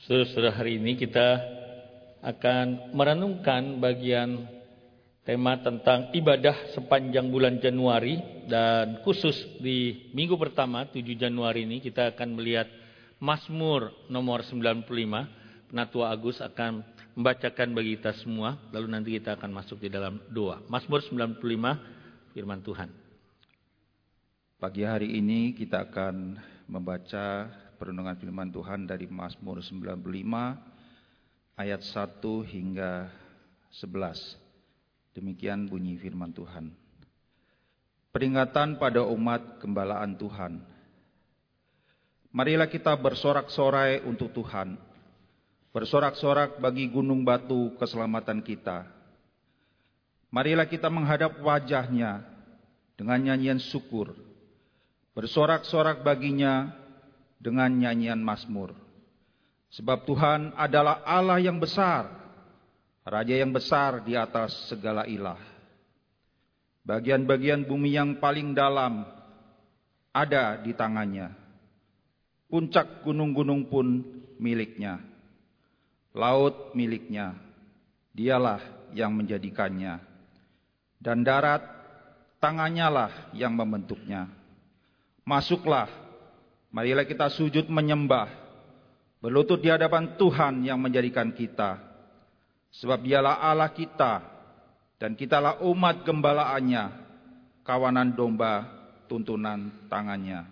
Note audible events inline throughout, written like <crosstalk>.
Saudara-saudara hari ini kita akan merenungkan bagian tema tentang ibadah sepanjang bulan Januari dan khusus di minggu pertama 7 Januari ini kita akan melihat Mazmur nomor 95. Penatua Agus akan membacakan bagi kita semua lalu nanti kita akan masuk di dalam doa. Mazmur 95 firman Tuhan. Pagi hari ini kita akan membaca perundungan firman Tuhan dari Mazmur 95 ayat 1 hingga 11. Demikian bunyi firman Tuhan. Peringatan pada umat gembalaan Tuhan. Marilah kita bersorak-sorai untuk Tuhan. Bersorak-sorak bagi gunung batu keselamatan kita. Marilah kita menghadap wajahnya dengan nyanyian syukur. Bersorak-sorak baginya dengan nyanyian Mazmur. Sebab Tuhan adalah Allah yang besar, Raja yang besar di atas segala ilah. Bagian-bagian bumi yang paling dalam ada di tangannya. Puncak gunung-gunung pun miliknya. Laut miliknya. Dialah yang menjadikannya. Dan darat tangannya lah yang membentuknya. Masuklah Marilah kita sujud menyembah, berlutut di hadapan Tuhan yang menjadikan kita. Sebab dialah Allah kita, dan kitalah umat gembalaannya, kawanan domba tuntunan tangannya.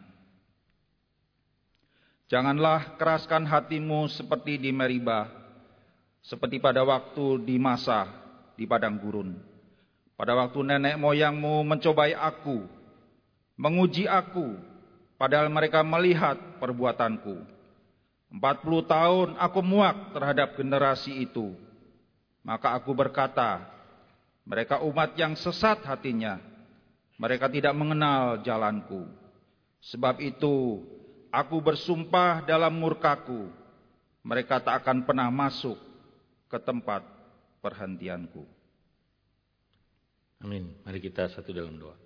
Janganlah keraskan hatimu seperti di Meriba, seperti pada waktu di masa di padang gurun. Pada waktu nenek moyangmu mencobai aku, menguji aku, Padahal mereka melihat perbuatanku. Empat puluh tahun aku muak terhadap generasi itu. Maka aku berkata, mereka umat yang sesat hatinya. Mereka tidak mengenal jalanku. Sebab itu aku bersumpah dalam murkaku. Mereka tak akan pernah masuk ke tempat perhentianku. Amin. Mari kita satu dalam doa.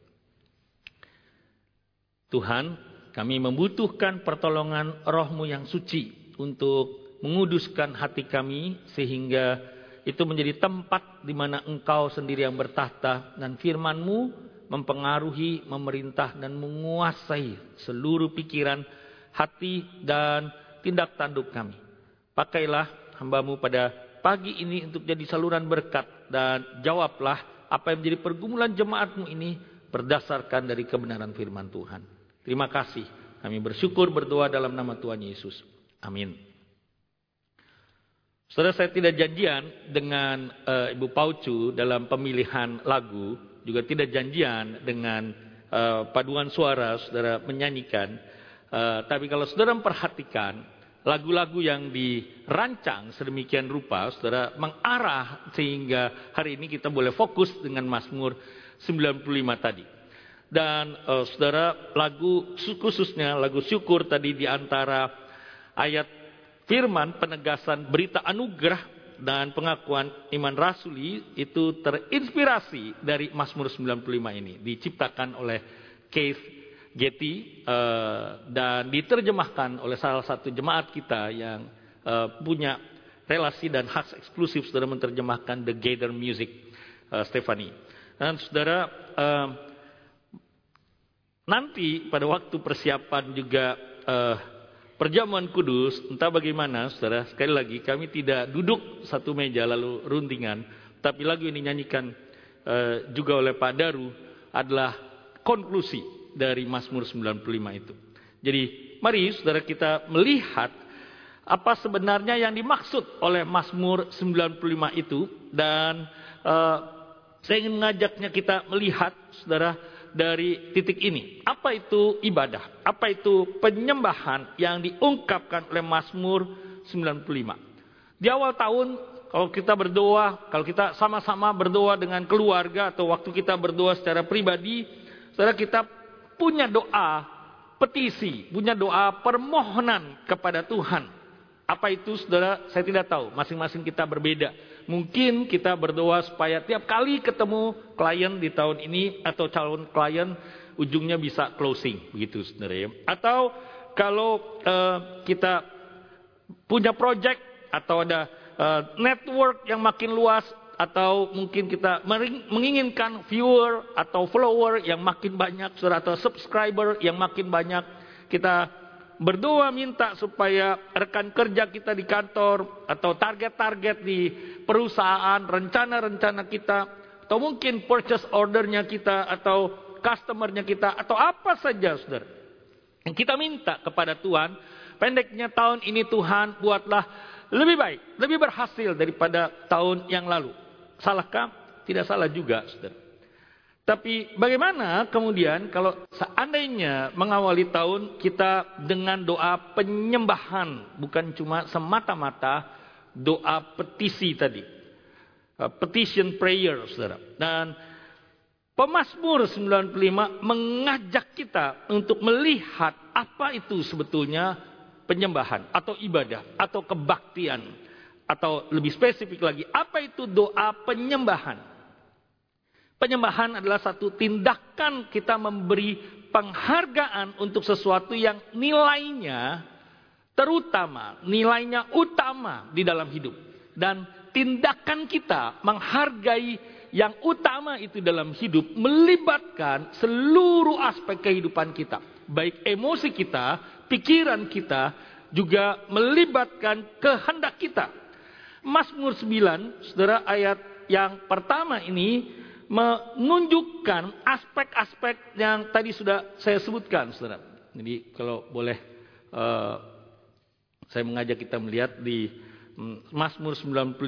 Tuhan, kami membutuhkan pertolongan rohmu yang suci untuk menguduskan hati kami sehingga itu menjadi tempat di mana engkau sendiri yang bertahta dan firmanmu mempengaruhi, memerintah dan menguasai seluruh pikiran, hati dan tindak tanduk kami. Pakailah hambamu pada pagi ini untuk jadi saluran berkat dan jawablah apa yang menjadi pergumulan jemaatmu ini berdasarkan dari kebenaran firman Tuhan. Terima kasih. Kami bersyukur berdoa dalam nama Tuhan Yesus. Amin. Saudara saya tidak janjian dengan uh, Ibu Paucu dalam pemilihan lagu, juga tidak janjian dengan uh, paduan suara saudara menyanyikan. Uh, tapi kalau saudara memperhatikan lagu-lagu yang dirancang sedemikian rupa, saudara mengarah sehingga hari ini kita boleh fokus dengan Mazmur 95 tadi. Dan uh, saudara lagu khususnya lagu syukur tadi di antara ayat firman penegasan berita anugerah dan pengakuan iman rasuli itu terinspirasi dari Mazmur 95 ini diciptakan oleh Keith Getty uh, dan diterjemahkan oleh salah satu jemaat kita yang uh, punya relasi dan hak eksklusif saudara menerjemahkan The Gather Music uh, Stephanie. Dan saudara uh, Nanti pada waktu persiapan juga uh, perjamuan kudus, entah bagaimana saudara, sekali lagi kami tidak duduk satu meja lalu runtingan, tapi lagu ini nyanyikan uh, juga oleh Pak Daru adalah konklusi dari Mazmur 95 itu. Jadi mari saudara kita melihat apa sebenarnya yang dimaksud oleh Mazmur 95 itu dan uh, saya ingin mengajaknya kita melihat saudara dari titik ini. Apa itu ibadah? Apa itu penyembahan yang diungkapkan oleh Mazmur 95? Di awal tahun kalau kita berdoa, kalau kita sama-sama berdoa dengan keluarga atau waktu kita berdoa secara pribadi, saudara kita punya doa petisi, punya doa permohonan kepada Tuhan. Apa itu saudara? Saya tidak tahu. Masing-masing kita berbeda. Mungkin kita berdoa supaya tiap kali ketemu klien di tahun ini atau calon klien ujungnya bisa closing begitu sebenarnya. Atau kalau uh, kita punya project atau ada uh, network yang makin luas atau mungkin kita menginginkan viewer atau follower yang makin banyak, atau subscriber yang makin banyak. Kita berdoa minta supaya rekan kerja kita di kantor atau target-target di perusahaan, rencana-rencana kita, atau mungkin purchase ordernya kita atau customernya kita atau apa saja, saudara. Yang kita minta kepada Tuhan, pendeknya tahun ini Tuhan buatlah lebih baik, lebih berhasil daripada tahun yang lalu. Salahkah? Tidak salah juga, saudara. Tapi bagaimana kemudian kalau seandainya mengawali tahun kita dengan doa penyembahan, bukan cuma semata-mata doa petisi tadi. Uh, petition prayer, saudara. Dan Pemasmur 95 mengajak kita untuk melihat apa itu sebetulnya penyembahan atau ibadah atau kebaktian atau lebih spesifik lagi, apa itu doa penyembahan? Penyembahan adalah satu tindakan kita memberi penghargaan untuk sesuatu yang nilainya terutama, nilainya utama di dalam hidup. Dan tindakan kita menghargai yang utama itu dalam hidup melibatkan seluruh aspek kehidupan kita. Baik emosi kita, pikiran kita, juga melibatkan kehendak kita. Mazmur 9, saudara ayat yang pertama ini menunjukkan aspek-aspek yang tadi sudah saya sebutkan, saudara. Jadi kalau boleh uh, saya mengajak kita melihat di mm, Mazmur 95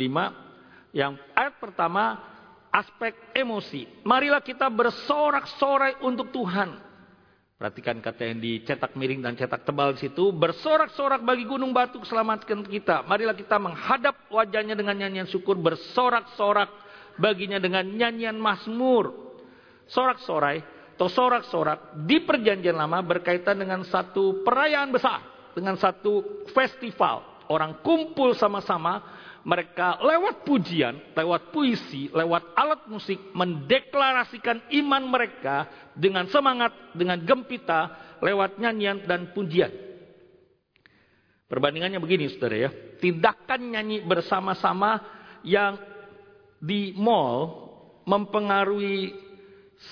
yang ayat pertama aspek emosi. Marilah kita bersorak-sorai untuk Tuhan. Perhatikan kata yang dicetak miring dan cetak tebal di situ. Bersorak-sorak bagi gunung batu keselamatan kita. Marilah kita menghadap wajahnya dengan nyanyian syukur. Bersorak-sorak baginya dengan nyanyian masmur. Sorak-sorai atau sorak-sorak di perjanjian lama berkaitan dengan satu perayaan besar. Dengan satu festival. Orang kumpul sama-sama mereka lewat pujian, lewat puisi, lewat alat musik mendeklarasikan iman mereka dengan semangat, dengan gempita, lewat nyanyian dan pujian. Perbandingannya begini saudara ya, tindakan nyanyi bersama-sama yang di mall mempengaruhi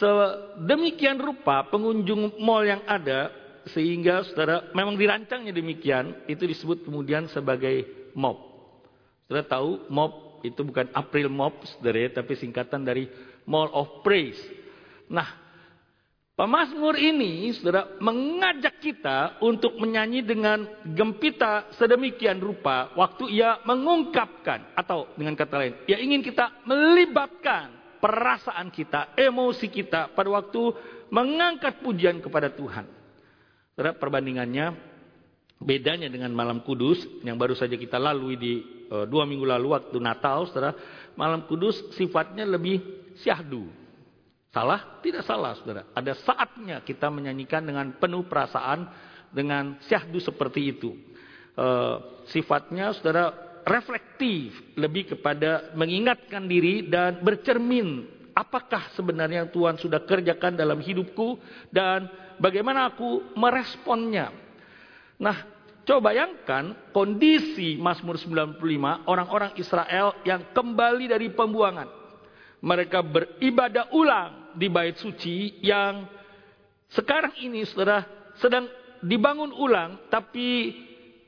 sedemikian rupa pengunjung mall yang ada sehingga saudara memang dirancangnya demikian itu disebut kemudian sebagai mob. Saudara tahu MOP itu bukan April MOP, saudara tapi singkatan dari Mall of Praise. Nah, pemazmur ini, saudara, mengajak kita untuk menyanyi dengan gempita sedemikian rupa waktu ia mengungkapkan, atau dengan kata lain, ia ingin kita melibatkan perasaan kita, emosi kita pada waktu mengangkat pujian kepada Tuhan. Saudara, perbandingannya bedanya dengan malam kudus yang baru saja kita lalui di Eh, dua minggu lalu waktu Natal, saudara, malam kudus sifatnya lebih syahdu. Salah? Tidak salah, saudara. Ada saatnya kita menyanyikan dengan penuh perasaan, dengan syahdu seperti itu. E, sifatnya, saudara, reflektif, lebih kepada mengingatkan diri dan bercermin. Apakah sebenarnya Tuhan sudah kerjakan dalam hidupku dan bagaimana aku meresponnya. Nah, Coba bayangkan kondisi Mazmur 95 orang-orang Israel yang kembali dari pembuangan. Mereka beribadah ulang di bait suci yang sekarang ini saudara sedang dibangun ulang tapi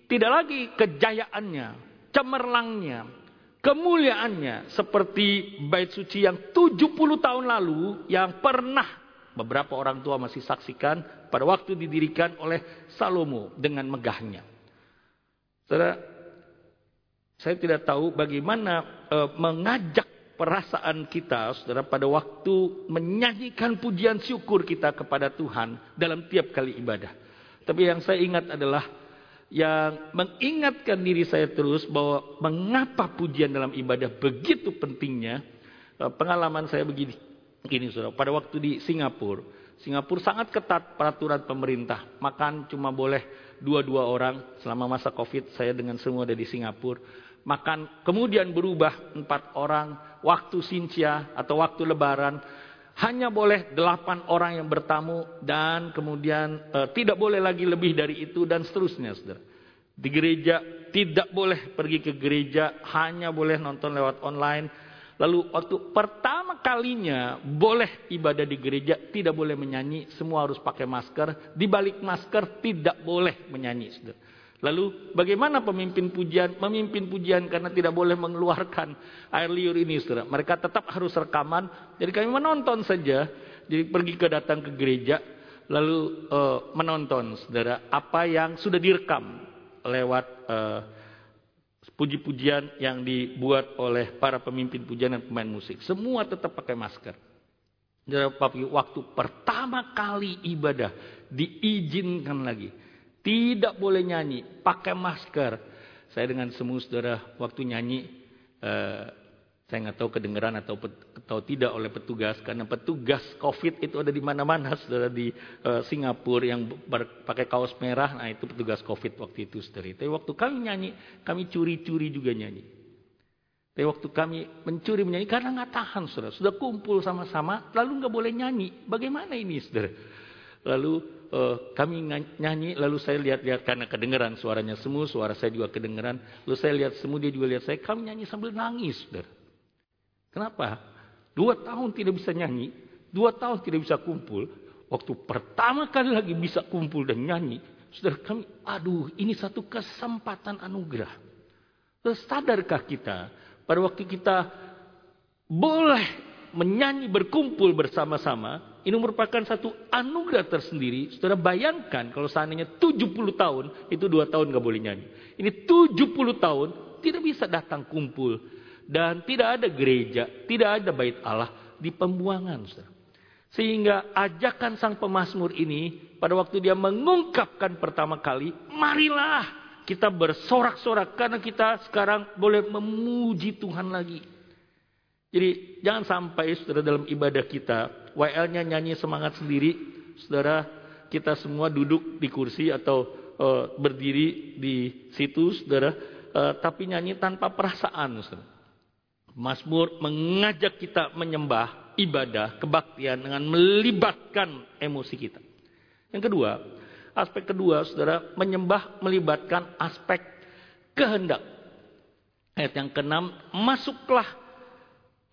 tidak lagi kejayaannya, cemerlangnya, kemuliaannya seperti bait suci yang 70 tahun lalu yang pernah beberapa orang tua masih saksikan pada waktu didirikan oleh Salomo dengan megahnya. Saudara, saya tidak tahu bagaimana e, mengajak perasaan kita, saudara, pada waktu menyanyikan pujian syukur kita kepada Tuhan dalam tiap kali ibadah. Tapi yang saya ingat adalah yang mengingatkan diri saya terus bahwa mengapa pujian dalam ibadah begitu pentingnya. E, pengalaman saya begini, begini saudara, pada waktu di Singapura, Singapura sangat ketat peraturan pemerintah. Makan cuma boleh dua-dua orang. Selama masa Covid saya dengan semua ada di Singapura. Makan kemudian berubah empat orang. Waktu sincia atau waktu lebaran. Hanya boleh delapan orang yang bertamu. Dan kemudian e, tidak boleh lagi lebih dari itu dan seterusnya. Saudara. Di gereja tidak boleh pergi ke gereja, hanya boleh nonton lewat online. Lalu waktu pertama kalinya boleh ibadah di gereja, tidak boleh menyanyi, semua harus pakai masker. Di balik masker tidak boleh menyanyi. Lalu bagaimana pemimpin pujian? Memimpin pujian karena tidak boleh mengeluarkan air liur ini, saudara. Mereka tetap harus rekaman. Jadi kami menonton saja. Jadi pergi ke datang ke gereja, lalu uh, menonton, saudara, apa yang sudah direkam lewat uh, puji-pujian yang dibuat oleh para pemimpin pujian dan pemain musik. Semua tetap pakai masker. Jadi waktu pertama kali ibadah diizinkan lagi. Tidak boleh nyanyi, pakai masker. Saya dengan semua saudara waktu nyanyi uh, saya nggak tahu kedengeran atau atau tidak oleh petugas karena petugas COVID itu ada di mana-mana, saudara di uh, Singapura yang pakai kaos merah, nah itu petugas COVID waktu itu, saudara. Tapi waktu kami nyanyi, kami curi-curi juga nyanyi. Tapi waktu kami mencuri menyanyi karena nggak tahan, saudara. Sudah kumpul sama-sama, lalu nggak boleh nyanyi. Bagaimana ini, saudara? Lalu uh, kami nyanyi, lalu saya lihat-lihat karena kedengeran suaranya semua, suara saya juga kedengeran. Lalu saya lihat semua, dia juga lihat saya. Kami nyanyi sambil nangis, saudara. Kenapa? Dua tahun tidak bisa nyanyi, dua tahun tidak bisa kumpul. Waktu pertama kali lagi bisa kumpul dan nyanyi, saudara kami, aduh ini satu kesempatan anugerah. Terus sadarkah kita pada waktu kita boleh menyanyi berkumpul bersama-sama, ini merupakan satu anugerah tersendiri. Saudara bayangkan kalau seandainya 70 tahun, itu dua tahun gak boleh nyanyi. Ini 70 tahun tidak bisa datang kumpul dan tidak ada gereja, tidak ada bait Allah di pembuangan. Sehingga ajakan sang pemazmur ini pada waktu dia mengungkapkan pertama kali, marilah kita bersorak-sorak karena kita sekarang boleh memuji Tuhan lagi. Jadi jangan sampai saudara dalam ibadah kita, WL-nya nyanyi semangat sendiri, saudara kita semua duduk di kursi atau uh, berdiri di situ, saudara, uh, tapi nyanyi tanpa perasaan, saudara. Mazmur mengajak kita menyembah, ibadah, kebaktian dengan melibatkan emosi kita. Yang kedua, aspek kedua, saudara, menyembah melibatkan aspek kehendak. Ayat yang keenam, masuklah,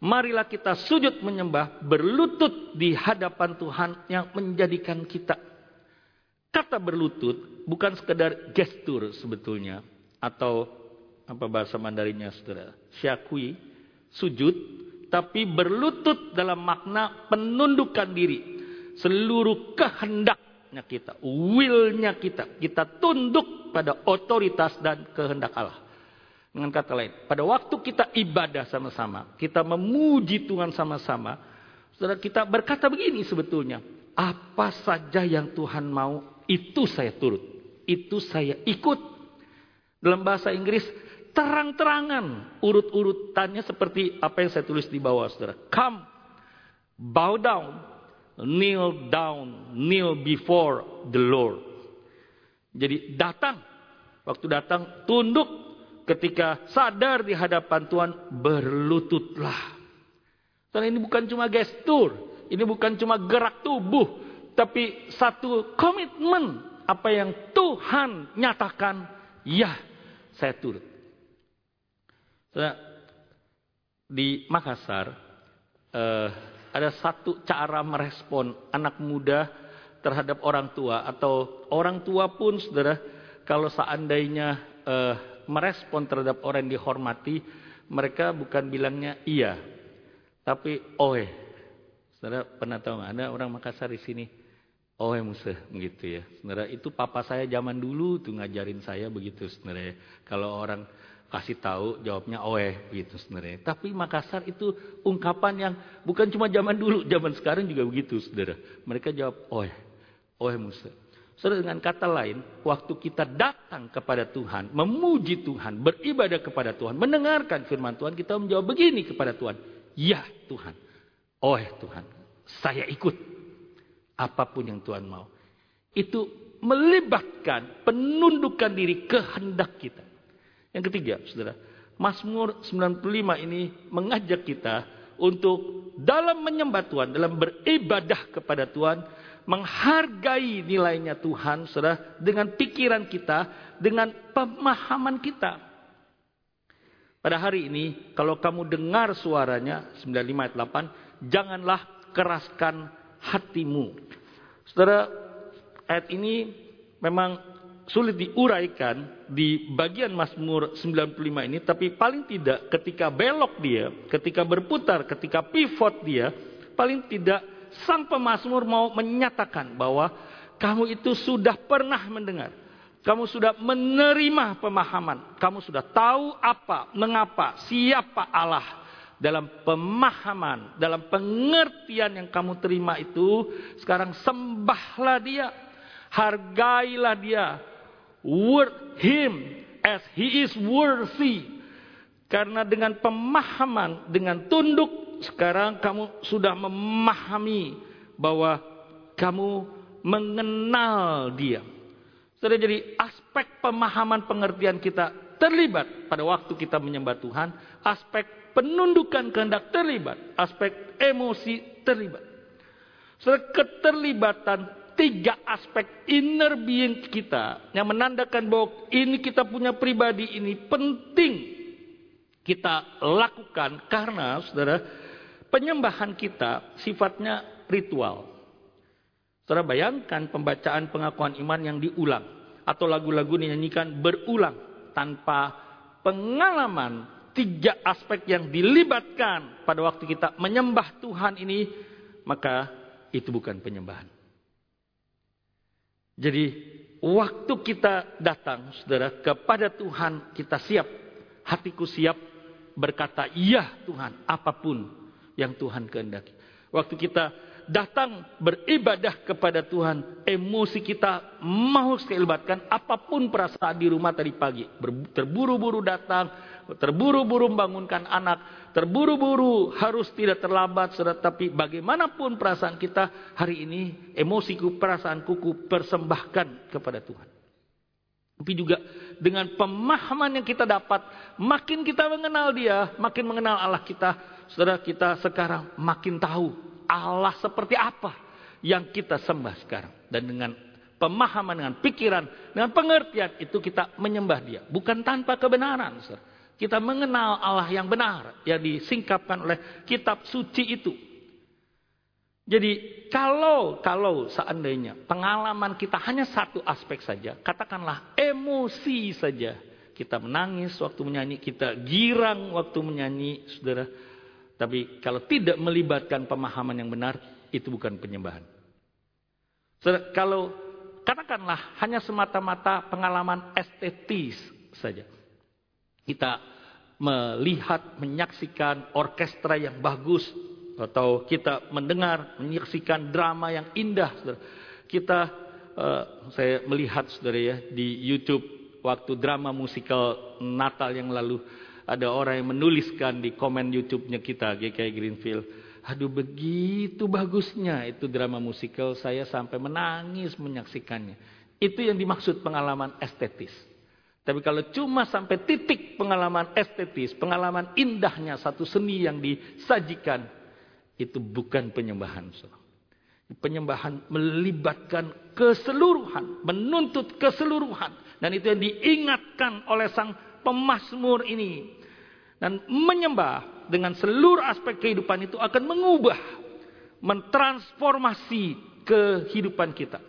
marilah kita sujud menyembah, berlutut di hadapan Tuhan yang menjadikan kita. Kata berlutut bukan sekedar gestur sebetulnya, atau apa bahasa Mandarinnya, saudara, syakui, sujud, tapi berlutut dalam makna penundukan diri. Seluruh kehendaknya kita, willnya kita, kita tunduk pada otoritas dan kehendak Allah. Dengan kata lain, pada waktu kita ibadah sama-sama, kita memuji Tuhan sama-sama, saudara kita berkata begini sebetulnya, apa saja yang Tuhan mau, itu saya turut, itu saya ikut. Dalam bahasa Inggris, terang-terangan urut-urutannya seperti apa yang saya tulis di bawah saudara. Come, bow down, kneel down, kneel before the Lord. Jadi datang, waktu datang tunduk ketika sadar di hadapan Tuhan berlututlah. Dan ini bukan cuma gestur, ini bukan cuma gerak tubuh, tapi satu komitmen apa yang Tuhan nyatakan, ya saya turut. Di Makassar eh, ada satu cara merespon anak muda terhadap orang tua atau orang tua pun saudara kalau seandainya eh, merespon terhadap orang yang dihormati mereka bukan bilangnya iya tapi oe saudara pernah tahu nggak ada orang Makassar di sini oe musuh begitu ya saudara itu papa saya zaman dulu tuh ngajarin saya begitu saudara kalau orang kasih tahu jawabnya oeh gitu sebenarnya. Tapi Makassar itu ungkapan yang bukan cuma zaman dulu, zaman sekarang juga begitu saudara. Mereka jawab oeh, oeh Musa. Saudara dengan kata lain, waktu kita datang kepada Tuhan, memuji Tuhan, beribadah kepada Tuhan, mendengarkan firman Tuhan, kita menjawab begini kepada Tuhan. Ya Tuhan, oeh Tuhan, saya ikut. Apa pun yang Tuhan mau. Itu melibatkan penundukan diri kehendak kita. Yang ketiga, saudara, Mazmur 95 ini mengajak kita untuk dalam menyembah Tuhan, dalam beribadah kepada Tuhan, menghargai nilainya Tuhan, saudara, dengan pikiran kita, dengan pemahaman kita. Pada hari ini, kalau kamu dengar suaranya, 95 ayat 8, janganlah keraskan hatimu. Saudara, ayat ini memang sulit diuraikan di bagian Mazmur 95 ini, tapi paling tidak ketika belok dia, ketika berputar, ketika pivot dia, paling tidak sang pemazmur mau menyatakan bahwa kamu itu sudah pernah mendengar. Kamu sudah menerima pemahaman. Kamu sudah tahu apa, mengapa, siapa Allah. Dalam pemahaman, dalam pengertian yang kamu terima itu, sekarang sembahlah dia. Hargailah dia word him as he is worthy. Karena dengan pemahaman, dengan tunduk, sekarang kamu sudah memahami bahwa kamu mengenal dia. Sudah jadi aspek pemahaman pengertian kita terlibat pada waktu kita menyembah Tuhan. Aspek penundukan kehendak terlibat. Aspek emosi terlibat. Sudah keterlibatan tiga aspek inner being kita yang menandakan bahwa ini kita punya pribadi ini penting kita lakukan karena saudara penyembahan kita sifatnya ritual. Saudara bayangkan pembacaan pengakuan iman yang diulang atau lagu-lagu dinyanyikan berulang tanpa pengalaman tiga aspek yang dilibatkan pada waktu kita menyembah Tuhan ini maka itu bukan penyembahan. Jadi waktu kita datang saudara kepada Tuhan kita siap. Hatiku siap berkata iya Tuhan apa pun yang Tuhan kehendaki. Waktu kita datang beribadah kepada Tuhan, emosi kita mau sekali libatkan apa pun perasaan di rumah tadi pagi. Terburu-buru datang, terburu-buru membangunkan anak, terburu-buru harus tidak terlambat, tapi bagaimanapun perasaan kita hari ini, emosiku, perasaanku ku persembahkan kepada Tuhan. Tapi juga dengan pemahaman yang kita dapat, makin kita mengenal dia, makin mengenal Allah kita, saudara kita sekarang makin tahu Allah seperti apa yang kita sembah sekarang. Dan dengan pemahaman, dengan pikiran, dengan pengertian itu kita menyembah dia. Bukan tanpa kebenaran. Saudara. Kita mengenal Allah yang benar yang disingkapkan oleh kitab suci itu. Jadi kalau kalau seandainya pengalaman kita hanya satu aspek saja, katakanlah emosi saja. Kita menangis waktu menyanyi, kita girang waktu menyanyi, Saudara. Tapi kalau tidak melibatkan pemahaman yang benar, itu bukan penyembahan. Saudara, kalau katakanlah hanya semata-mata pengalaman estetis saja. Kita melihat, menyaksikan orkestra yang bagus atau kita mendengar, menyaksikan drama yang indah. Saudara. Kita uh, saya melihat saudara ya di YouTube waktu drama musikal Natal yang lalu ada orang yang menuliskan di komen YouTube-nya kita GKI Greenfield. Aduh begitu bagusnya itu drama musikal saya sampai menangis menyaksikannya. Itu yang dimaksud pengalaman estetis. Tapi kalau cuma sampai titik pengalaman estetis, pengalaman indahnya satu seni yang disajikan, itu bukan penyembahan. Penyembahan melibatkan keseluruhan, menuntut keseluruhan. Dan itu yang diingatkan oleh sang pemasmur ini. Dan menyembah dengan seluruh aspek kehidupan itu akan mengubah, mentransformasi kehidupan kita.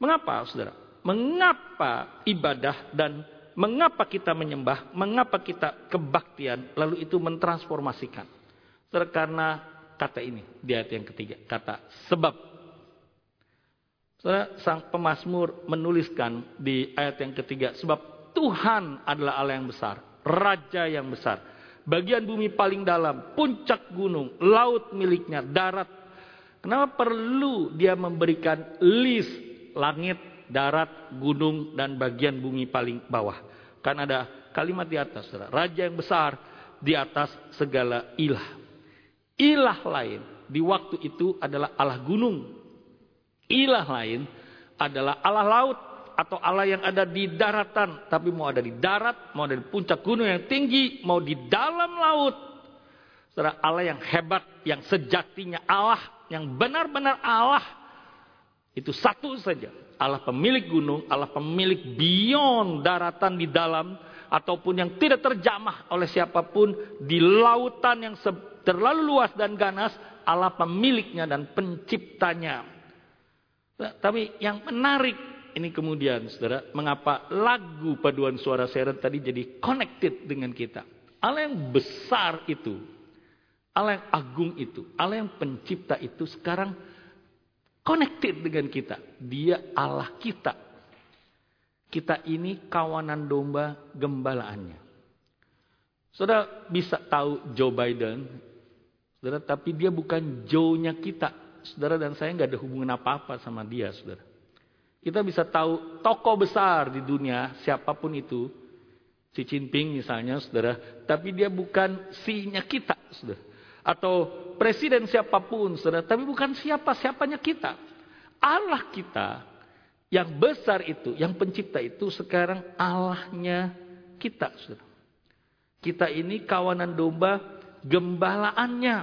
Mengapa saudara? mengapa ibadah dan mengapa kita menyembah, mengapa kita kebaktian, lalu itu mentransformasikan. Karena kata ini di ayat yang ketiga, kata sebab. Sang pemazmur menuliskan di ayat yang ketiga, sebab Tuhan adalah Allah yang besar, Raja yang besar, bagian bumi paling dalam, puncak gunung, laut miliknya, darat. Kenapa perlu dia memberikan list langit, darat, gunung, dan bagian bumi paling bawah. Kan ada kalimat di atas. Raja yang besar di atas segala ilah. Ilah lain di waktu itu adalah Allah gunung. Ilah lain adalah Allah laut atau Allah yang ada di daratan. Tapi mau ada di darat, mau ada di puncak gunung yang tinggi, mau di dalam laut. Saudara Allah yang hebat, yang sejatinya Allah, yang benar-benar Allah Itu satu saja. Allah pemilik gunung, Allah pemilik beyond daratan di dalam, ataupun yang tidak terjamah oleh siapa pun di lautan yang terlalu luas dan ganas, Allah pemiliknya dan penciptanya. Nah, tapi yang menarik ini kemudian, saudara, mengapa lagu paduan suara seret tadi jadi connected dengan kita. Allah yang besar itu, Allah yang agung itu, Allah yang pencipta itu sekarang connected dengan kita. Dia Allah kita. Kita ini kawanan domba gembalaannya. Saudara bisa tahu Joe Biden, saudara, tapi dia bukan Joe-nya kita. Saudara dan saya nggak ada hubungan apa-apa sama dia, saudara. Kita bisa tahu tokoh besar di dunia, siapa pun itu, Xi Jinping misalnya, saudara, tapi dia bukan si-nya kita, saudara. Atau presiden siapa pun, saudara, tapi bukan siapa-siapanya kita. Allah kita yang besar itu, yang pencipta itu sekarang Allahnya kita. Kita ini kawanan domba gembalaannya.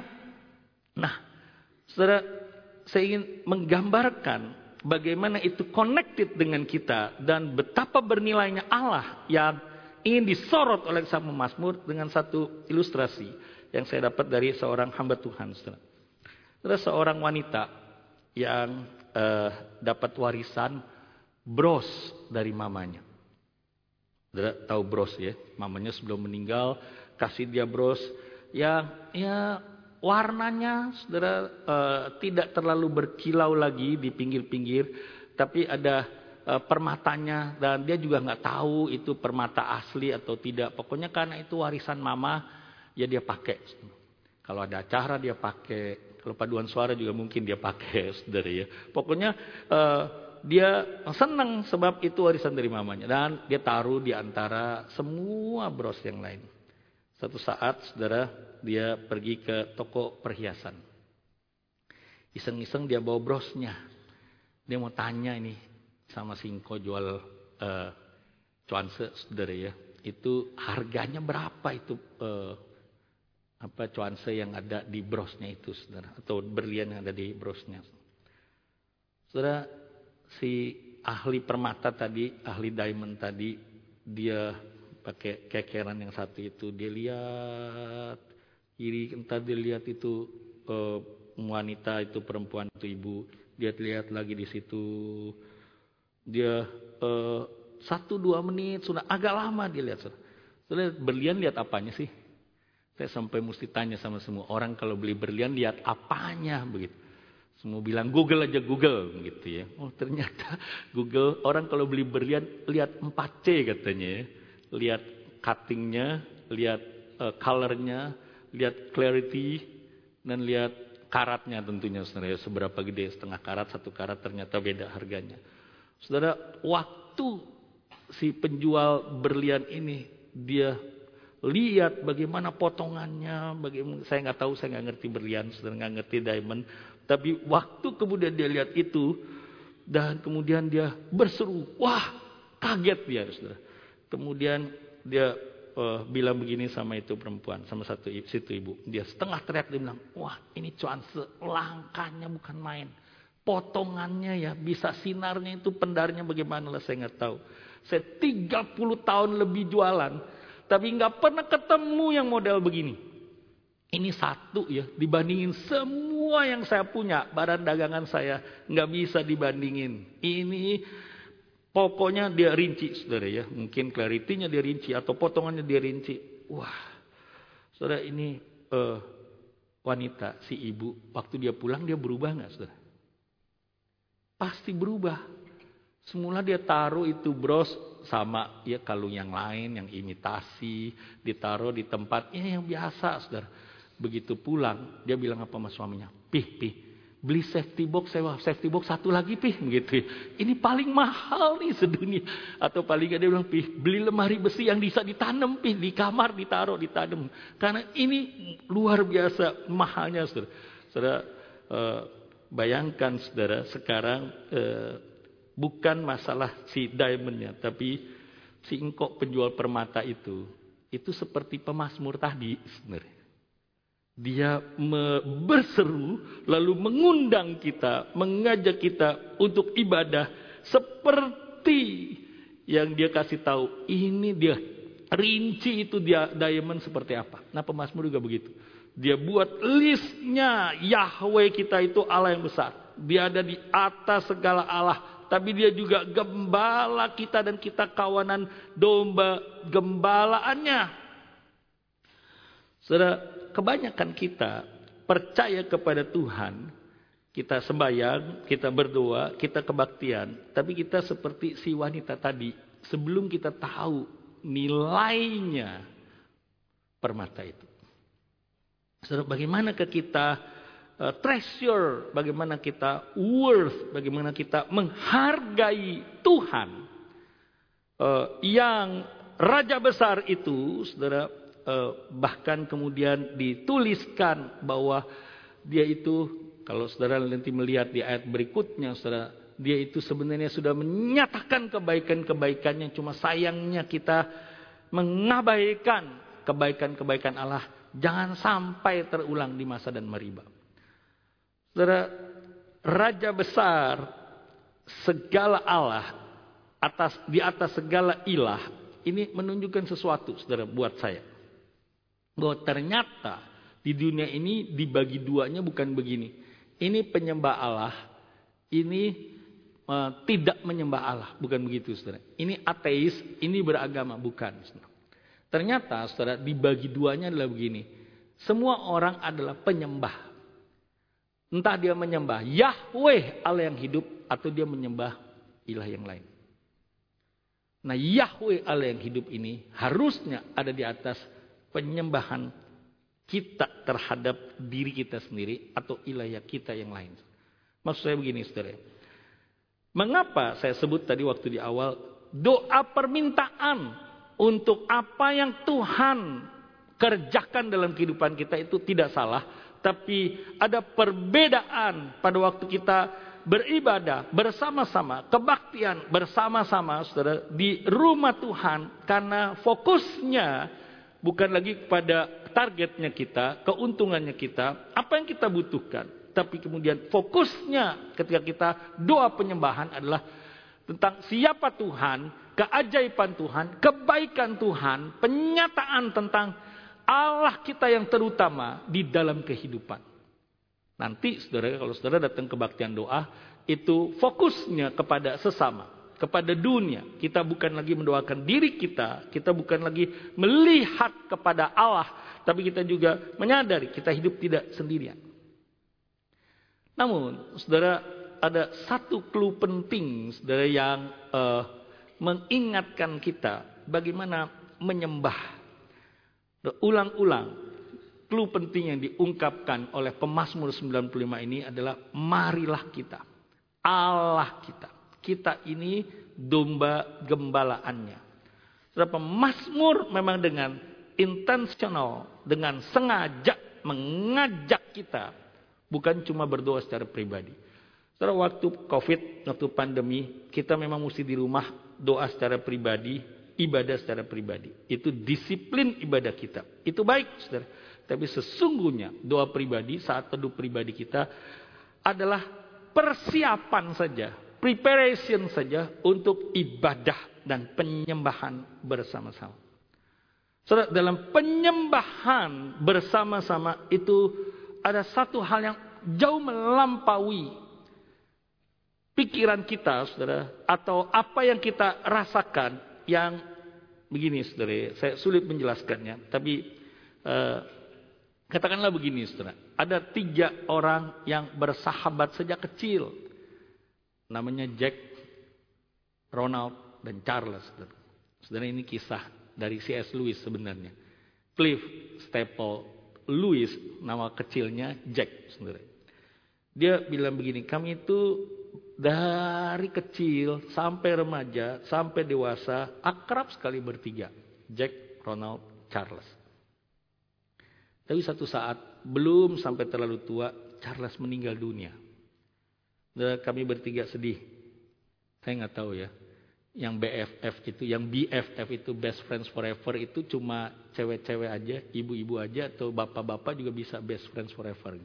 Nah, saudara, saya ingin menggambarkan bagaimana itu connected dengan kita dan betapa bernilainya Allah yang ingin disorot oleh sang Mazmur dengan satu ilustrasi yang saya dapat dari seorang hamba Tuhan. Saudara, saudara seorang wanita yang uh, dapat warisan bros dari mamanya. Saudara tahu bros ya, mamanya sebelum meninggal kasih dia bros yang ya warnanya saudara uh, tidak terlalu berkilau lagi di pinggir-pinggir, tapi ada uh, permatanya dan dia juga nggak tahu itu permata asli atau tidak. Pokoknya karena itu warisan mama, ya dia pakai. Kalau ada acara dia pakai, kalau paduan suara juga mungkin dia pakai, <laughs> saudara ya. Pokoknya uh, dia senang sebab itu warisan dari mamanya dan dia taruh di antara semua bros yang lain. Satu saat saudara dia pergi ke toko perhiasan. Iseng-iseng dia bawa brosnya. Dia mau tanya ini sama Singko jual uh, cuanse saudara ya. Itu harganya berapa itu uh, apa cuanse yang ada di brosnya itu saudara atau berlian yang ada di brosnya. Saudara si ahli permata tadi, ahli diamond tadi, dia pakai kekeran yang satu itu, dia lihat kiri, entah dia lihat itu uh, wanita itu perempuan itu ibu, dia lihat lagi di situ, dia uh, satu dua menit sudah agak lama dia lihat. Sudah berlian lihat apanya sih? Saya sampai mesti tanya sama semua orang kalau beli berlian lihat apanya begitu. Semua bilang Google aja Google gitu ya. Oh ternyata <laughs> Google orang kalau beli berlian lihat 4C katanya ya. Lihat cuttingnya, lihat uh, colornya, lihat clarity, dan lihat karatnya tentunya saudara. Seberapa gede setengah karat, satu karat ternyata beda harganya. Saudara, waktu si penjual berlian ini dia lihat bagaimana potongannya, bagaimana saya nggak tahu, saya nggak ngerti berlian, saudara nggak ngerti diamond, tapi waktu kemudian dia lihat itu dan kemudian dia berseru, wah kaget dia, saudara. Kemudian dia uh, bilang begini sama itu perempuan, sama satu situ ibu. Dia setengah teriak dia bilang, wah ini cuan selangkahnya bukan main. Potongannya ya, bisa sinarnya itu pendarnya bagaimana lah saya nggak tahu. Saya 30 tahun lebih jualan, tapi nggak pernah ketemu yang model begini. Ini satu ya, dibandingin semua yang saya punya, barang dagangan saya nggak bisa dibandingin. Ini pokoknya dia rinci, saudara ya. Mungkin clarity-nya dia rinci atau potongannya dia rinci. Wah, saudara ini uh, wanita, si ibu, waktu dia pulang dia berubah nggak, saudara? Pasti berubah. Semula dia taruh itu bros sama ya kalung yang lain, yang imitasi, ditaruh di tempat ini yang biasa, saudara. Begitu pulang, dia bilang apa sama suaminya? Pih, pih, beli safety box, sewa safety box satu lagi pih, begitu. Ini paling mahal nih sedunia. Atau paling dia bilang, pih, beli lemari besi yang bisa ditanam, pih, di kamar ditaruh, ditanam. Karena ini luar biasa mahalnya, saudara. Saudara, uh, bayangkan saudara, sekarang uh, bukan masalah si diamondnya, tapi si engkok penjual permata itu, itu seperti pemasmur tadi sebenarnya. Dia berseru lalu mengundang kita, mengajak kita untuk ibadah seperti yang dia kasih tahu. Ini dia rinci itu dia diamond seperti apa. Nah pemazmur juga begitu. Dia buat listnya Yahweh kita itu Allah yang besar. Dia ada di atas segala Allah. Tapi dia juga gembala kita dan kita kawanan domba gembalaannya. Saudara, kebanyakan kita percaya kepada Tuhan, kita sembahyang, kita berdoa, kita kebaktian, tapi kita seperti si wanita tadi, sebelum kita tahu nilainya permata itu. Saudara, bagaimana ke kita uh, treasure, bagaimana kita worth, bagaimana kita menghargai Tuhan uh, yang raja besar itu, saudara, Eh, bahkan kemudian dituliskan bahwa dia itu kalau saudara nanti melihat di ayat berikutnya saudara dia itu sebenarnya sudah menyatakan kebaikan-kebaikannya cuma sayangnya kita mengabaikan kebaikan-kebaikan Allah jangan sampai terulang di masa dan meriba. Saudara, raja besar segala Allah atas di atas segala ilah ini menunjukkan sesuatu saudara buat saya bahwa ternyata di dunia ini dibagi duanya bukan begini. Ini penyembah Allah, ini uh, tidak menyembah Allah, bukan begitu saudara. Ini ateis, ini beragama, bukan. Saudara. Ternyata saudara dibagi duanya adalah begini. Semua orang adalah penyembah. Entah dia menyembah Yahweh Allah yang hidup atau dia menyembah ilah yang lain. Nah Yahweh Allah yang hidup ini harusnya ada di atas penyembahan kita terhadap diri kita sendiri atau ilayah kita yang lain. Maksud saya begini saudara. Mengapa saya sebut tadi waktu di awal doa permintaan untuk apa yang Tuhan kerjakan dalam kehidupan kita itu tidak salah. Tapi ada perbedaan pada waktu kita beribadah bersama-sama, kebaktian bersama-sama saudara di rumah Tuhan karena fokusnya bukan lagi kepada targetnya kita, keuntungannya kita, apa yang kita butuhkan. Tapi kemudian fokusnya ketika kita doa penyembahan adalah tentang siapa Tuhan, keajaiban Tuhan, kebaikan Tuhan, penyataan tentang Allah kita yang terutama di dalam kehidupan. Nanti saudara kalau saudara datang kebaktian doa, itu fokusnya kepada sesama kepada dunia. Kita bukan lagi mendoakan diri kita, kita bukan lagi melihat kepada Allah, tapi kita juga menyadari kita hidup tidak sendirian. Namun, saudara, ada satu clue penting, saudara, yang uh, mengingatkan kita bagaimana menyembah. Ulang-ulang, clue penting yang diungkapkan oleh pemazmur 95 ini adalah marilah kita. Allah kita kita ini domba gembalaannya. Saudara pemazmur memang dengan intensional, dengan sengaja mengajak kita bukan cuma berdoa secara pribadi. Saudara waktu Covid, waktu pandemi, kita memang mesti di rumah doa secara pribadi, ibadah secara pribadi. Itu disiplin ibadah kita. Itu baik, Saudara. Tapi sesungguhnya doa pribadi saat teduh pribadi kita adalah persiapan saja preparation saja untuk ibadah dan penyembahan bersama-sama. Saudara, dalam penyembahan bersama-sama itu ada satu hal yang jauh melampaui pikiran kita, saudara, atau apa yang kita rasakan yang begini, saudara. Saya sulit menjelaskannya, tapi uh, katakanlah begini, saudara. Ada tiga orang yang bersahabat sejak kecil namanya Jack, Ronald, dan Charles. Sebenarnya ini kisah dari C.S. Lewis sebenarnya. Cliff Staple Lewis, nama kecilnya Jack sebenarnya. Dia bilang begini, kami itu dari kecil sampai remaja, sampai dewasa, akrab sekali bertiga. Jack, Ronald, Charles. Tapi satu saat, belum sampai terlalu tua, Charles meninggal dunia kami bertiga sedih. Saya nggak tahu ya. Yang BFF itu, yang BFF itu Best Friends Forever itu cuma cewek-cewek aja, ibu-ibu aja atau bapak-bapak juga bisa best friends forever.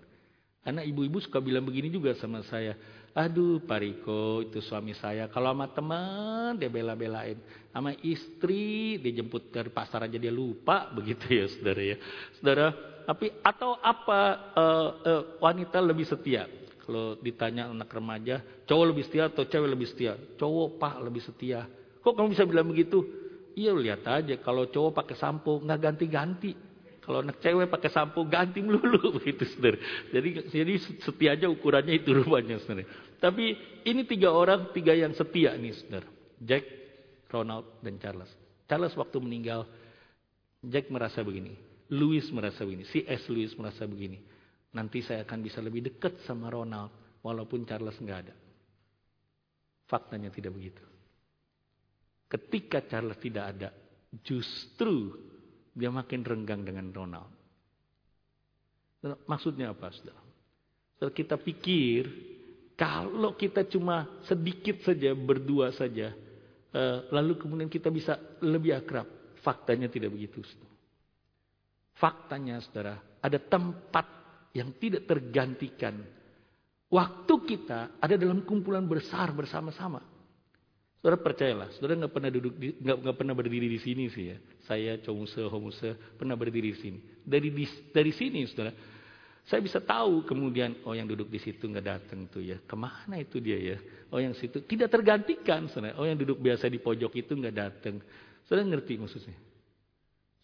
Karena ibu-ibu suka bilang begini juga sama saya. Aduh Pak Riko itu suami saya. Kalau sama teman dia bela-belain. Sama istri dia jemput dari pasar aja dia lupa. <laughs> Begitu ya saudara ya. Saudara, tapi atau apa uh, uh, wanita lebih setia? Kalau ditanya anak remaja, cowok lebih setia atau cewek lebih setia? Cowok pak lebih setia. Kok kamu bisa bilang begitu? Iya lihat aja kalau cowok pakai sampo nggak ganti-ganti. Kalau anak cewek pakai sampo ganti melulu <laughs> begitu saudara. Jadi jadi setia aja ukurannya itu rupanya saudara. Tapi ini tiga orang, tiga yang setia nih saudara. Jack, Ronald, dan Charles. Charles waktu meninggal, Jack merasa begini. Louis merasa begini. Si S. Louis merasa begini. Nanti saya akan bisa lebih dekat sama Ronald walaupun Charles nggak ada. Faktanya tidak begitu. Ketika Charles tidak ada, justru dia makin renggang dengan Ronald. Maksudnya apa, saudara? Kita pikir kalau kita cuma sedikit saja berdua saja, eh, lalu kemudian kita bisa lebih akrab. Faktanya tidak begitu. Saudara. Faktanya, saudara, ada tempat yang tidak tergantikan. Waktu kita ada dalam kumpulan besar bersama-sama. Saudara percayalah, saudara nggak pernah duduk, nggak pernah berdiri di sini sih ya. Saya Chongse, Homuse pernah berdiri di sini. Dari di, dari sini, saudara, saya bisa tahu kemudian oh yang duduk di situ nggak datang tuh ya. Ke mana itu dia ya? Oh yang situ tidak tergantikan, saudara. Oh yang duduk biasa di pojok itu nggak datang. Saudara ngerti maksudnya?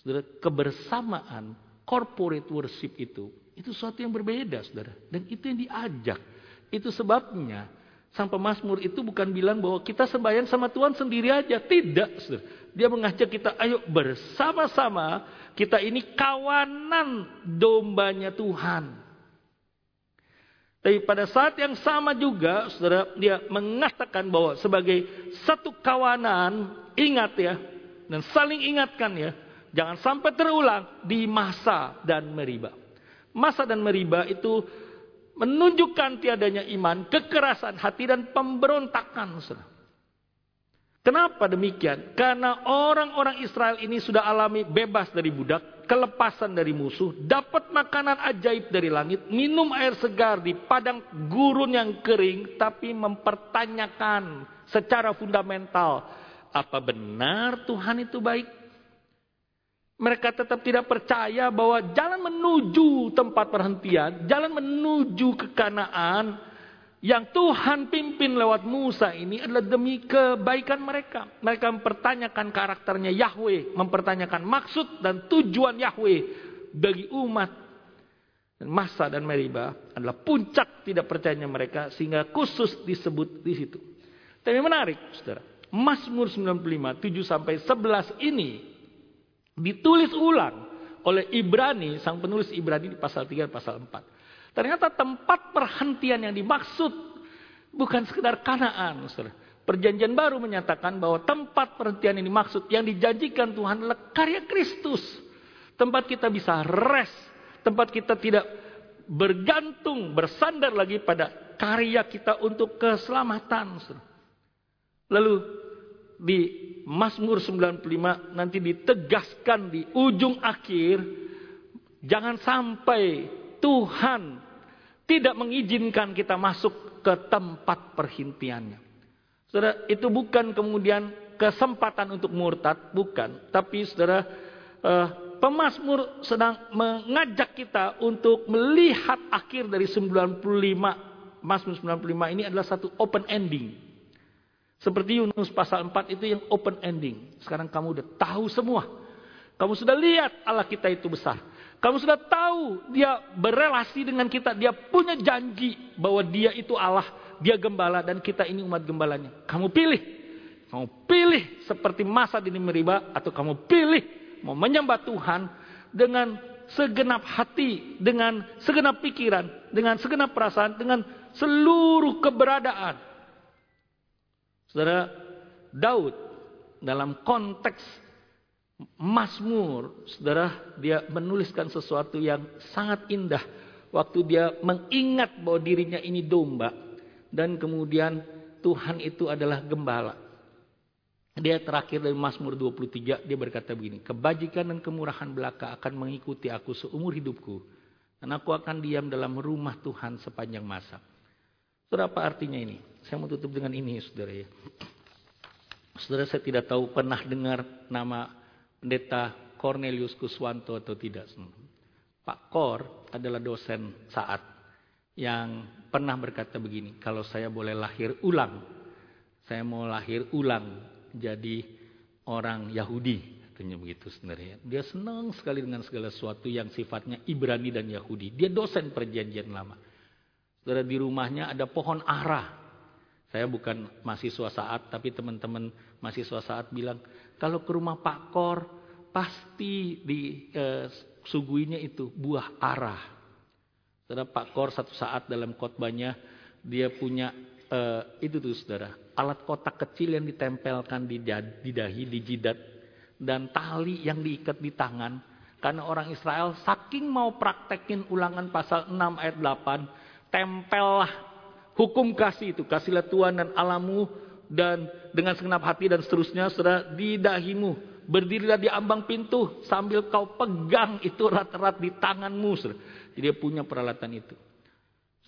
Saudara kebersamaan corporate worship itu itu sesuatu yang berbeda, saudara. Dan itu yang diajak. Itu sebabnya Sang pemazmur itu bukan bilang bahwa kita sembahyang sama Tuhan sendiri aja. Tidak. Dia mengajak kita, ayo bersama-sama. Kita ini kawanan dombanya Tuhan. Tapi pada saat yang sama juga, saudara, dia mengatakan bahwa sebagai satu kawanan, ingat ya, dan saling ingatkan ya, jangan sampai terulang di masa dan meriba. Masa dan meriba itu menunjukkan tiadanya iman, kekerasan hati dan pemberontakan. Kenapa demikian? Karena orang-orang Israel ini sudah alami bebas dari budak, kelepasan dari musuh, dapat makanan ajaib dari langit, minum air segar di padang gurun yang kering, tapi mempertanyakan secara fundamental, apa benar Tuhan itu baik? Mereka tetap tidak percaya bahwa jalan menuju tempat perhentian, jalan menuju kekanaan yang Tuhan pimpin lewat Musa ini adalah demi kebaikan mereka. Mereka mempertanyakan karakternya Yahweh, mempertanyakan maksud dan tujuan Yahweh bagi umat. Dan masa dan Meriba adalah puncak tidak percayanya mereka sehingga khusus disebut di situ. Tapi menarik, Saudara. Mazmur 95 7 sampai 11 ini Ditulis ulang oleh Ibrani, sang penulis Ibrani di pasal 3 dan pasal 4. Ternyata tempat perhentian yang dimaksud bukan sekedar kanaan. Saudara. Perjanjian baru menyatakan bahwa tempat perhentian ini maksud yang dijanjikan Tuhan adalah karya Kristus. Tempat kita bisa rest. Tempat kita tidak bergantung, bersandar lagi pada karya kita untuk keselamatan. Lalu di Mazmur 95 nanti ditegaskan di ujung akhir jangan sampai Tuhan tidak mengizinkan kita masuk ke tempat perhintiannya. Saudara, itu bukan kemudian kesempatan untuk murtad, bukan. Tapi saudara, eh, pemazmur sedang mengajak kita untuk melihat akhir dari 95 Mazmur 95 ini adalah satu open ending. Seperti Yunus pasal 4 itu yang open ending. Sekarang kamu udah tahu semua. Kamu sudah lihat Allah kita itu besar. Kamu sudah tahu dia berelasi dengan kita. Dia punya janji bahwa dia itu Allah. Dia gembala dan kita ini umat gembalanya. Kamu pilih. Kamu pilih seperti masa di Meriba. Atau kamu pilih mau menyembah Tuhan dengan segenap hati. Dengan segenap pikiran. Dengan segenap perasaan. Dengan seluruh keberadaan. Saudara, Daud dalam konteks Mazmur, saudara, dia menuliskan sesuatu yang sangat indah. Waktu dia mengingat bahwa dirinya ini domba. Dan kemudian Tuhan itu adalah gembala. Dia terakhir dari Mazmur 23, dia berkata begini, Kebajikan dan kemurahan belaka akan mengikuti aku seumur hidupku. Dan aku akan diam dalam rumah Tuhan sepanjang masa. Saudara, apa artinya ini? Saya mau tutup dengan ini, saudara ya. Saudara, saya tidak tahu pernah dengar nama pendeta Cornelius Kuswanto atau tidak. Pak Kor adalah dosen saat yang pernah berkata begini, kalau saya boleh lahir ulang, saya mau lahir ulang jadi orang Yahudi, katanya begitu sebenarnya. Dia senang sekali dengan segala sesuatu yang sifatnya Ibrani dan Yahudi. Dia dosen perjanjian lama. Saudara di rumahnya ada pohon ara. Saya bukan mahasiswa saat, tapi teman-teman mahasiswa saat bilang, kalau ke rumah Pak Kor, pasti di eh, suguinya itu buah arah. Saudara Pak Kor satu saat dalam khotbahnya dia punya uh, itu tuh saudara alat kotak kecil yang ditempelkan di, di dahi, di jidat dan tali yang diikat di tangan karena orang Israel saking mau praktekin ulangan pasal 6 ayat 8 tempellah hukum kasih itu kasihlah Tuhan dan alamu dan dengan segenap hati dan seterusnya saudara di dahimu Berdirilah di ambang pintu sambil kau pegang itu rat-rat di tanganmu. Saudara. Jadi dia punya peralatan itu.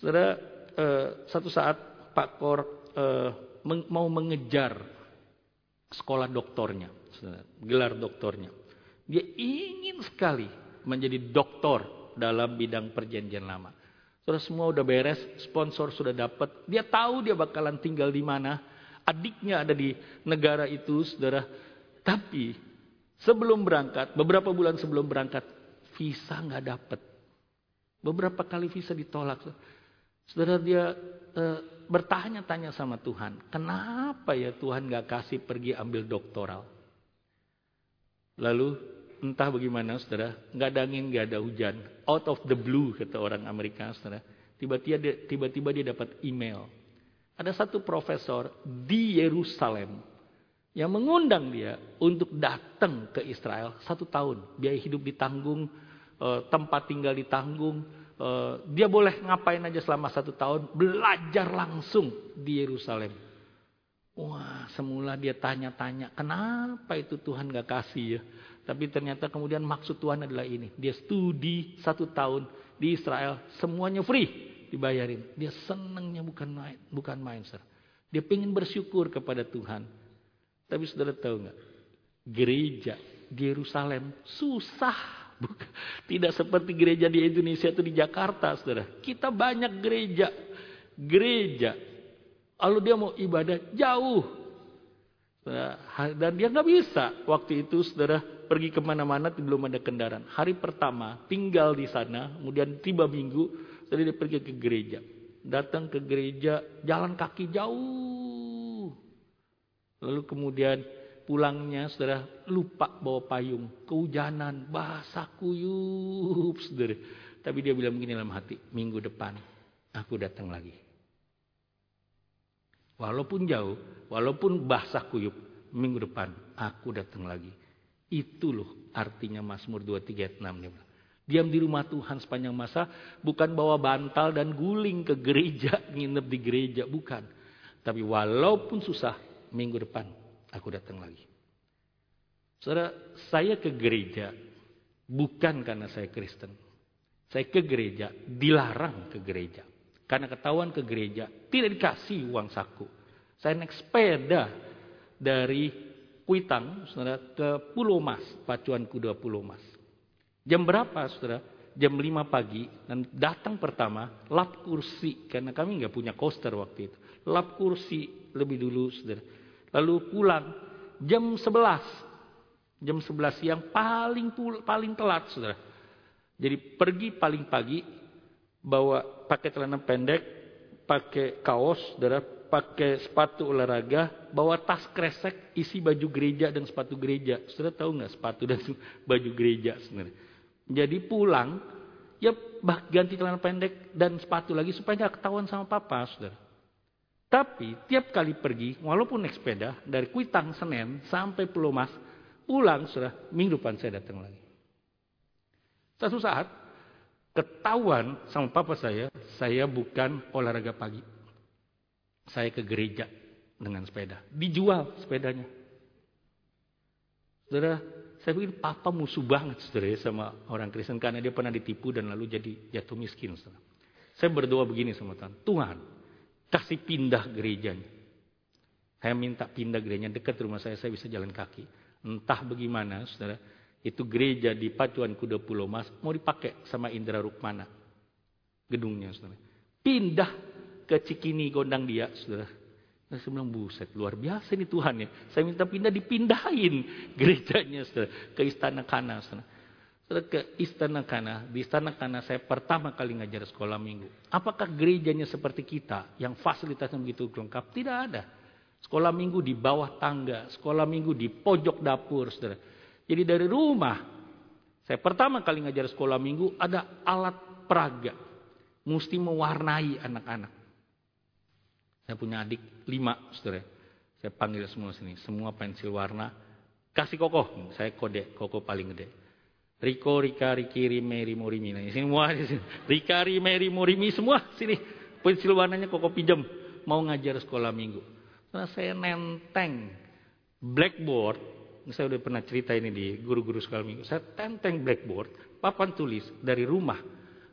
Saudara, eh, satu saat Pak Kor eh, meng, mau mengejar sekolah doktornya, saudara, gelar doktornya. Dia ingin sekali menjadi doktor dalam bidang perjanjian lama. Saudara semua udah beres, sponsor sudah dapat. Dia tahu dia bakalan tinggal di mana. Adiknya ada di negara itu, saudara. Tapi Sebelum berangkat, beberapa bulan sebelum berangkat, visa nggak dapat. Beberapa kali visa ditolak. Saudara dia e, bertanya-tanya sama Tuhan, kenapa ya Tuhan nggak kasih pergi ambil doktoral? Lalu entah bagaimana saudara, nggak ada angin, nggak ada hujan, out of the blue kata orang Amerika saudara. Tiba-tiba dia, tiba-tiba dia dapat email. Ada satu profesor di Yerusalem yang mengundang dia untuk datang ke Israel satu tahun. Biaya hidup ditanggung, eh, tempat tinggal ditanggung. Eh, dia boleh ngapain aja selama satu tahun, belajar langsung di Yerusalem. Wah, semula dia tanya-tanya, kenapa itu Tuhan gak kasih ya? Tapi ternyata kemudian maksud Tuhan adalah ini. Dia studi satu tahun di Israel, semuanya free dibayarin. Dia senangnya bukan main, bukan main, sir. Dia pengen bersyukur kepada Tuhan. Tapi saudara tahu nggak? Gereja di Yerusalem susah. Bukan. Tidak seperti gereja di Indonesia atau di Jakarta, saudara. Kita banyak gereja. Gereja. Lalu dia mau ibadah jauh. Dan dia nggak bisa. Waktu itu saudara pergi ke mana-mana belum ada kendaraan. Hari pertama tinggal di sana. Kemudian tiba minggu. Saudara dia pergi ke gereja. Datang ke gereja jalan kaki jauh Lalu kemudian pulangnya saudara lupa bawa payung. Kehujanan, basah kuyup saudara. Tapi dia bilang begini dalam hati, minggu depan aku datang lagi. Walaupun jauh, walaupun basah kuyup, minggu depan aku datang lagi. Itu loh artinya Mazmur 23 ayat 6. Diam di rumah Tuhan sepanjang masa bukan bawa bantal dan guling ke gereja, <laughs> nginep di gereja, bukan. Tapi walaupun susah, minggu depan aku datang lagi. Saudara, saya ke gereja bukan karena saya Kristen. Saya ke gereja dilarang ke gereja. Karena ketahuan ke gereja tidak dikasih uang saku. Saya naik sepeda dari Kuitang saudara, ke Pulau Mas, pacuan kuda Pulau Mas. Jam berapa saudara? Jam 5 pagi dan datang pertama lap kursi karena kami nggak punya coaster waktu itu. Lap kursi lebih dulu saudara Lalu pulang jam 11. Jam 11 siang paling paling telat, Saudara. Jadi pergi paling pagi bawa pakai celana pendek, pakai kaos, Saudara, pakai sepatu olahraga, bawa tas kresek isi baju gereja dan sepatu gereja. Saudara tahu nggak sepatu dan <laughs> baju gereja sebenarnya. Jadi pulang ya ganti celana pendek dan sepatu lagi supaya nggak ketahuan sama papa, Saudara. Tapi tiap kali pergi, walaupun naik sepeda, dari Kuitang Senen sampai Pulau Mas, pulang sudah minggu depan saya datang lagi. Satu saat, ketahuan sama papa saya, saya bukan olahraga pagi. Saya ke gereja dengan sepeda. Dijual sepedanya. Saudara, saya pikir papa musuh banget saudara ya, sama orang Kristen karena dia pernah ditipu dan lalu jadi jatuh miskin. Saudara. Saya berdoa begini sama Tuhan. Tuhan, kasih pindah gerejanya. Saya minta pindah gerejanya dekat rumah saya, saya bisa jalan kaki. Entah bagaimana, saudara. Itu gereja di Pacuan Kuda Pulau Mas mau dipakai sama Indra Rukmana. Gedungnya, saudara. Pindah ke Cikini Gondang dia, saudara. Nah, saya bilang, buset, luar biasa ini Tuhan ya. Saya minta pindah, dipindahin <laughs> gerejanya, saudara. Ke Istana Kana, saudara. Saudara, ke Istana Kana. Di Istana Kana saya pertama kali ngajar sekolah minggu. Apakah gerejanya seperti kita, yang fasilitasnya begitu lengkap? Tidak ada. Sekolah minggu di bawah tangga, sekolah minggu di pojok dapur, saudara. Jadi dari rumah, saya pertama kali ngajar sekolah minggu, ada alat peraga. Mesti mewarnai anak-anak. Saya punya adik lima, saudara. Saya panggil semua sini, semua pensil warna. Kasih kokoh, saya kode, kokoh paling gede. Riko, Rika, Riki, Rime, Rimo, Rimi. Nah, semua di sini. Rika, Rime, Rimo, Rimi, semua sini. Pensil warnanya kokoh pinjam. Mau ngajar sekolah minggu. Nah, saya nenteng blackboard. Saya udah pernah cerita ini di guru-guru sekolah minggu. Saya tenteng blackboard, papan tulis dari rumah,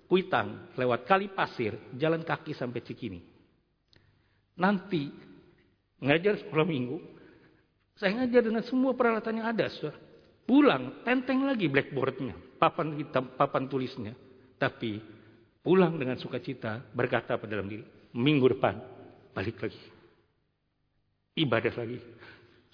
Kuitang, lewat kali pasir, jalan kaki sampai Cikini. Nanti ngajar sekolah minggu, saya ngajar dengan semua peralatan yang ada. Saudara. Pulang, tenteng lagi blackboardnya, papan hitam, papan tulisnya. Tapi pulang dengan sukacita berkata pada dalam diri, minggu depan balik lagi. Ibadah lagi.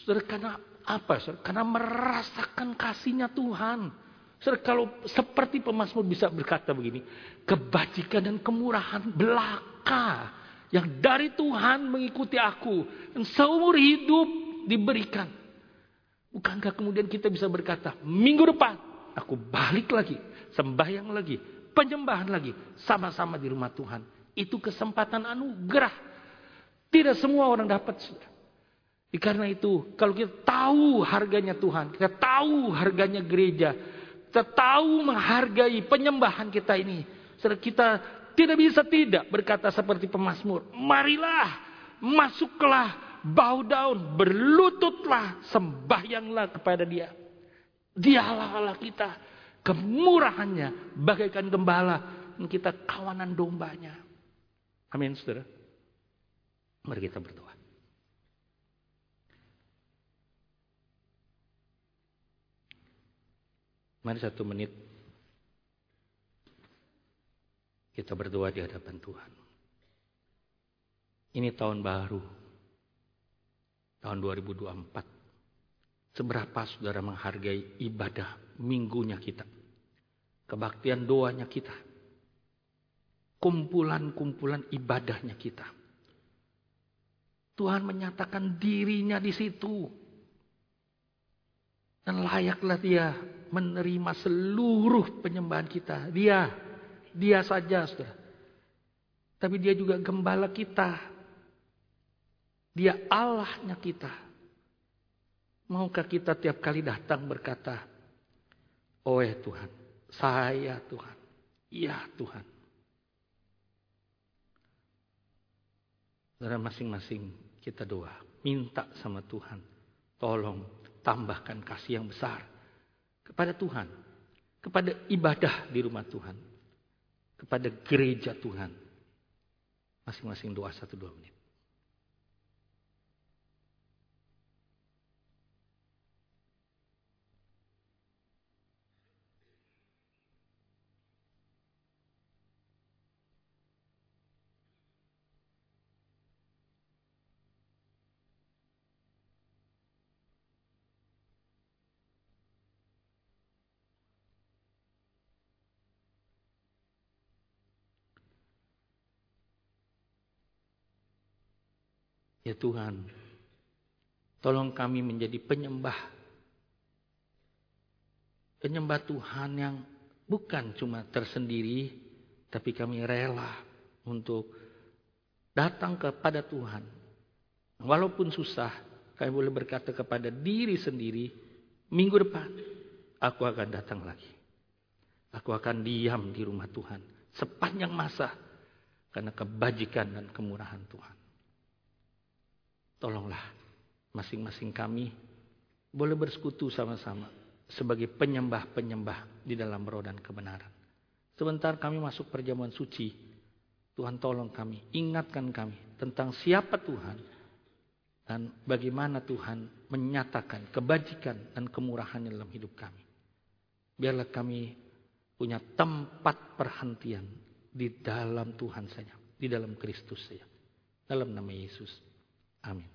Saudara, karena apa? Saudara? Karena merasakan kasihnya Tuhan. Saudara, kalau seperti pemazmur bisa berkata begini, kebajikan dan kemurahan belaka yang dari Tuhan mengikuti aku dan seumur hidup diberikan. Bukankah kemudian kita bisa berkata, minggu depan aku balik lagi, sembahyang lagi, penyembahan lagi, sama-sama di rumah Tuhan. Itu kesempatan anugerah. Tidak semua orang dapat. Karena itu, kalau kita tahu harganya Tuhan, kita tahu harganya gereja, kita tahu menghargai penyembahan kita ini, kita tidak bisa tidak berkata seperti pemazmur. Marilah, masuklah, bow down, berlututlah, sembahyanglah kepada dia. Dialah Allah kita. Kemurahannya bagaikan gembala. Kita kawanan dombanya. Amin saudara. Mari kita berdoa. Mari satu menit kita berdoa di hadapan Tuhan. Ini tahun baru. Tahun 2024. Seberapa saudara menghargai ibadah minggunya kita. Kebaktian doanya kita. Kumpulan-kumpulan ibadahnya kita. Tuhan menyatakan dirinya di situ. Dan layaklah dia menerima seluruh penyembahan kita. Dia dia saja, saudara. Tapi dia juga gembala kita. Dia Allahnya kita. Maukah kita tiap kali datang berkata, Oh ya Tuhan, saya Tuhan, iya Tuhan. Saudara masing-masing kita doa, minta sama Tuhan, tolong tambahkan kasih yang besar kepada Tuhan, kepada ibadah di rumah Tuhan, kepada gereja Tuhan. Masing-masing doa satu dua menit. Ya Tuhan, tolong kami menjadi penyembah. Penyembah Tuhan yang bukan cuma tersendiri, tapi kami rela untuk datang kepada Tuhan. Walaupun susah, kami boleh berkata kepada diri sendiri, minggu depan aku akan datang lagi. Aku akan diam di rumah Tuhan sepanjang masa karena kebajikan dan kemurahan Tuhan. Tolonglah masing-masing kami boleh bersekutu sama-sama sebagai penyembah-penyembah di dalam roh dan kebenaran. Sebentar kami masuk perjamuan suci, Tuhan tolong kami, ingatkan kami tentang siapa Tuhan dan bagaimana Tuhan menyatakan kebajikan dan kemurahan dalam hidup kami. Biarlah kami punya tempat perhentian di dalam Tuhan saja, di dalam Kristus saja. Dalam nama Yesus. Amin.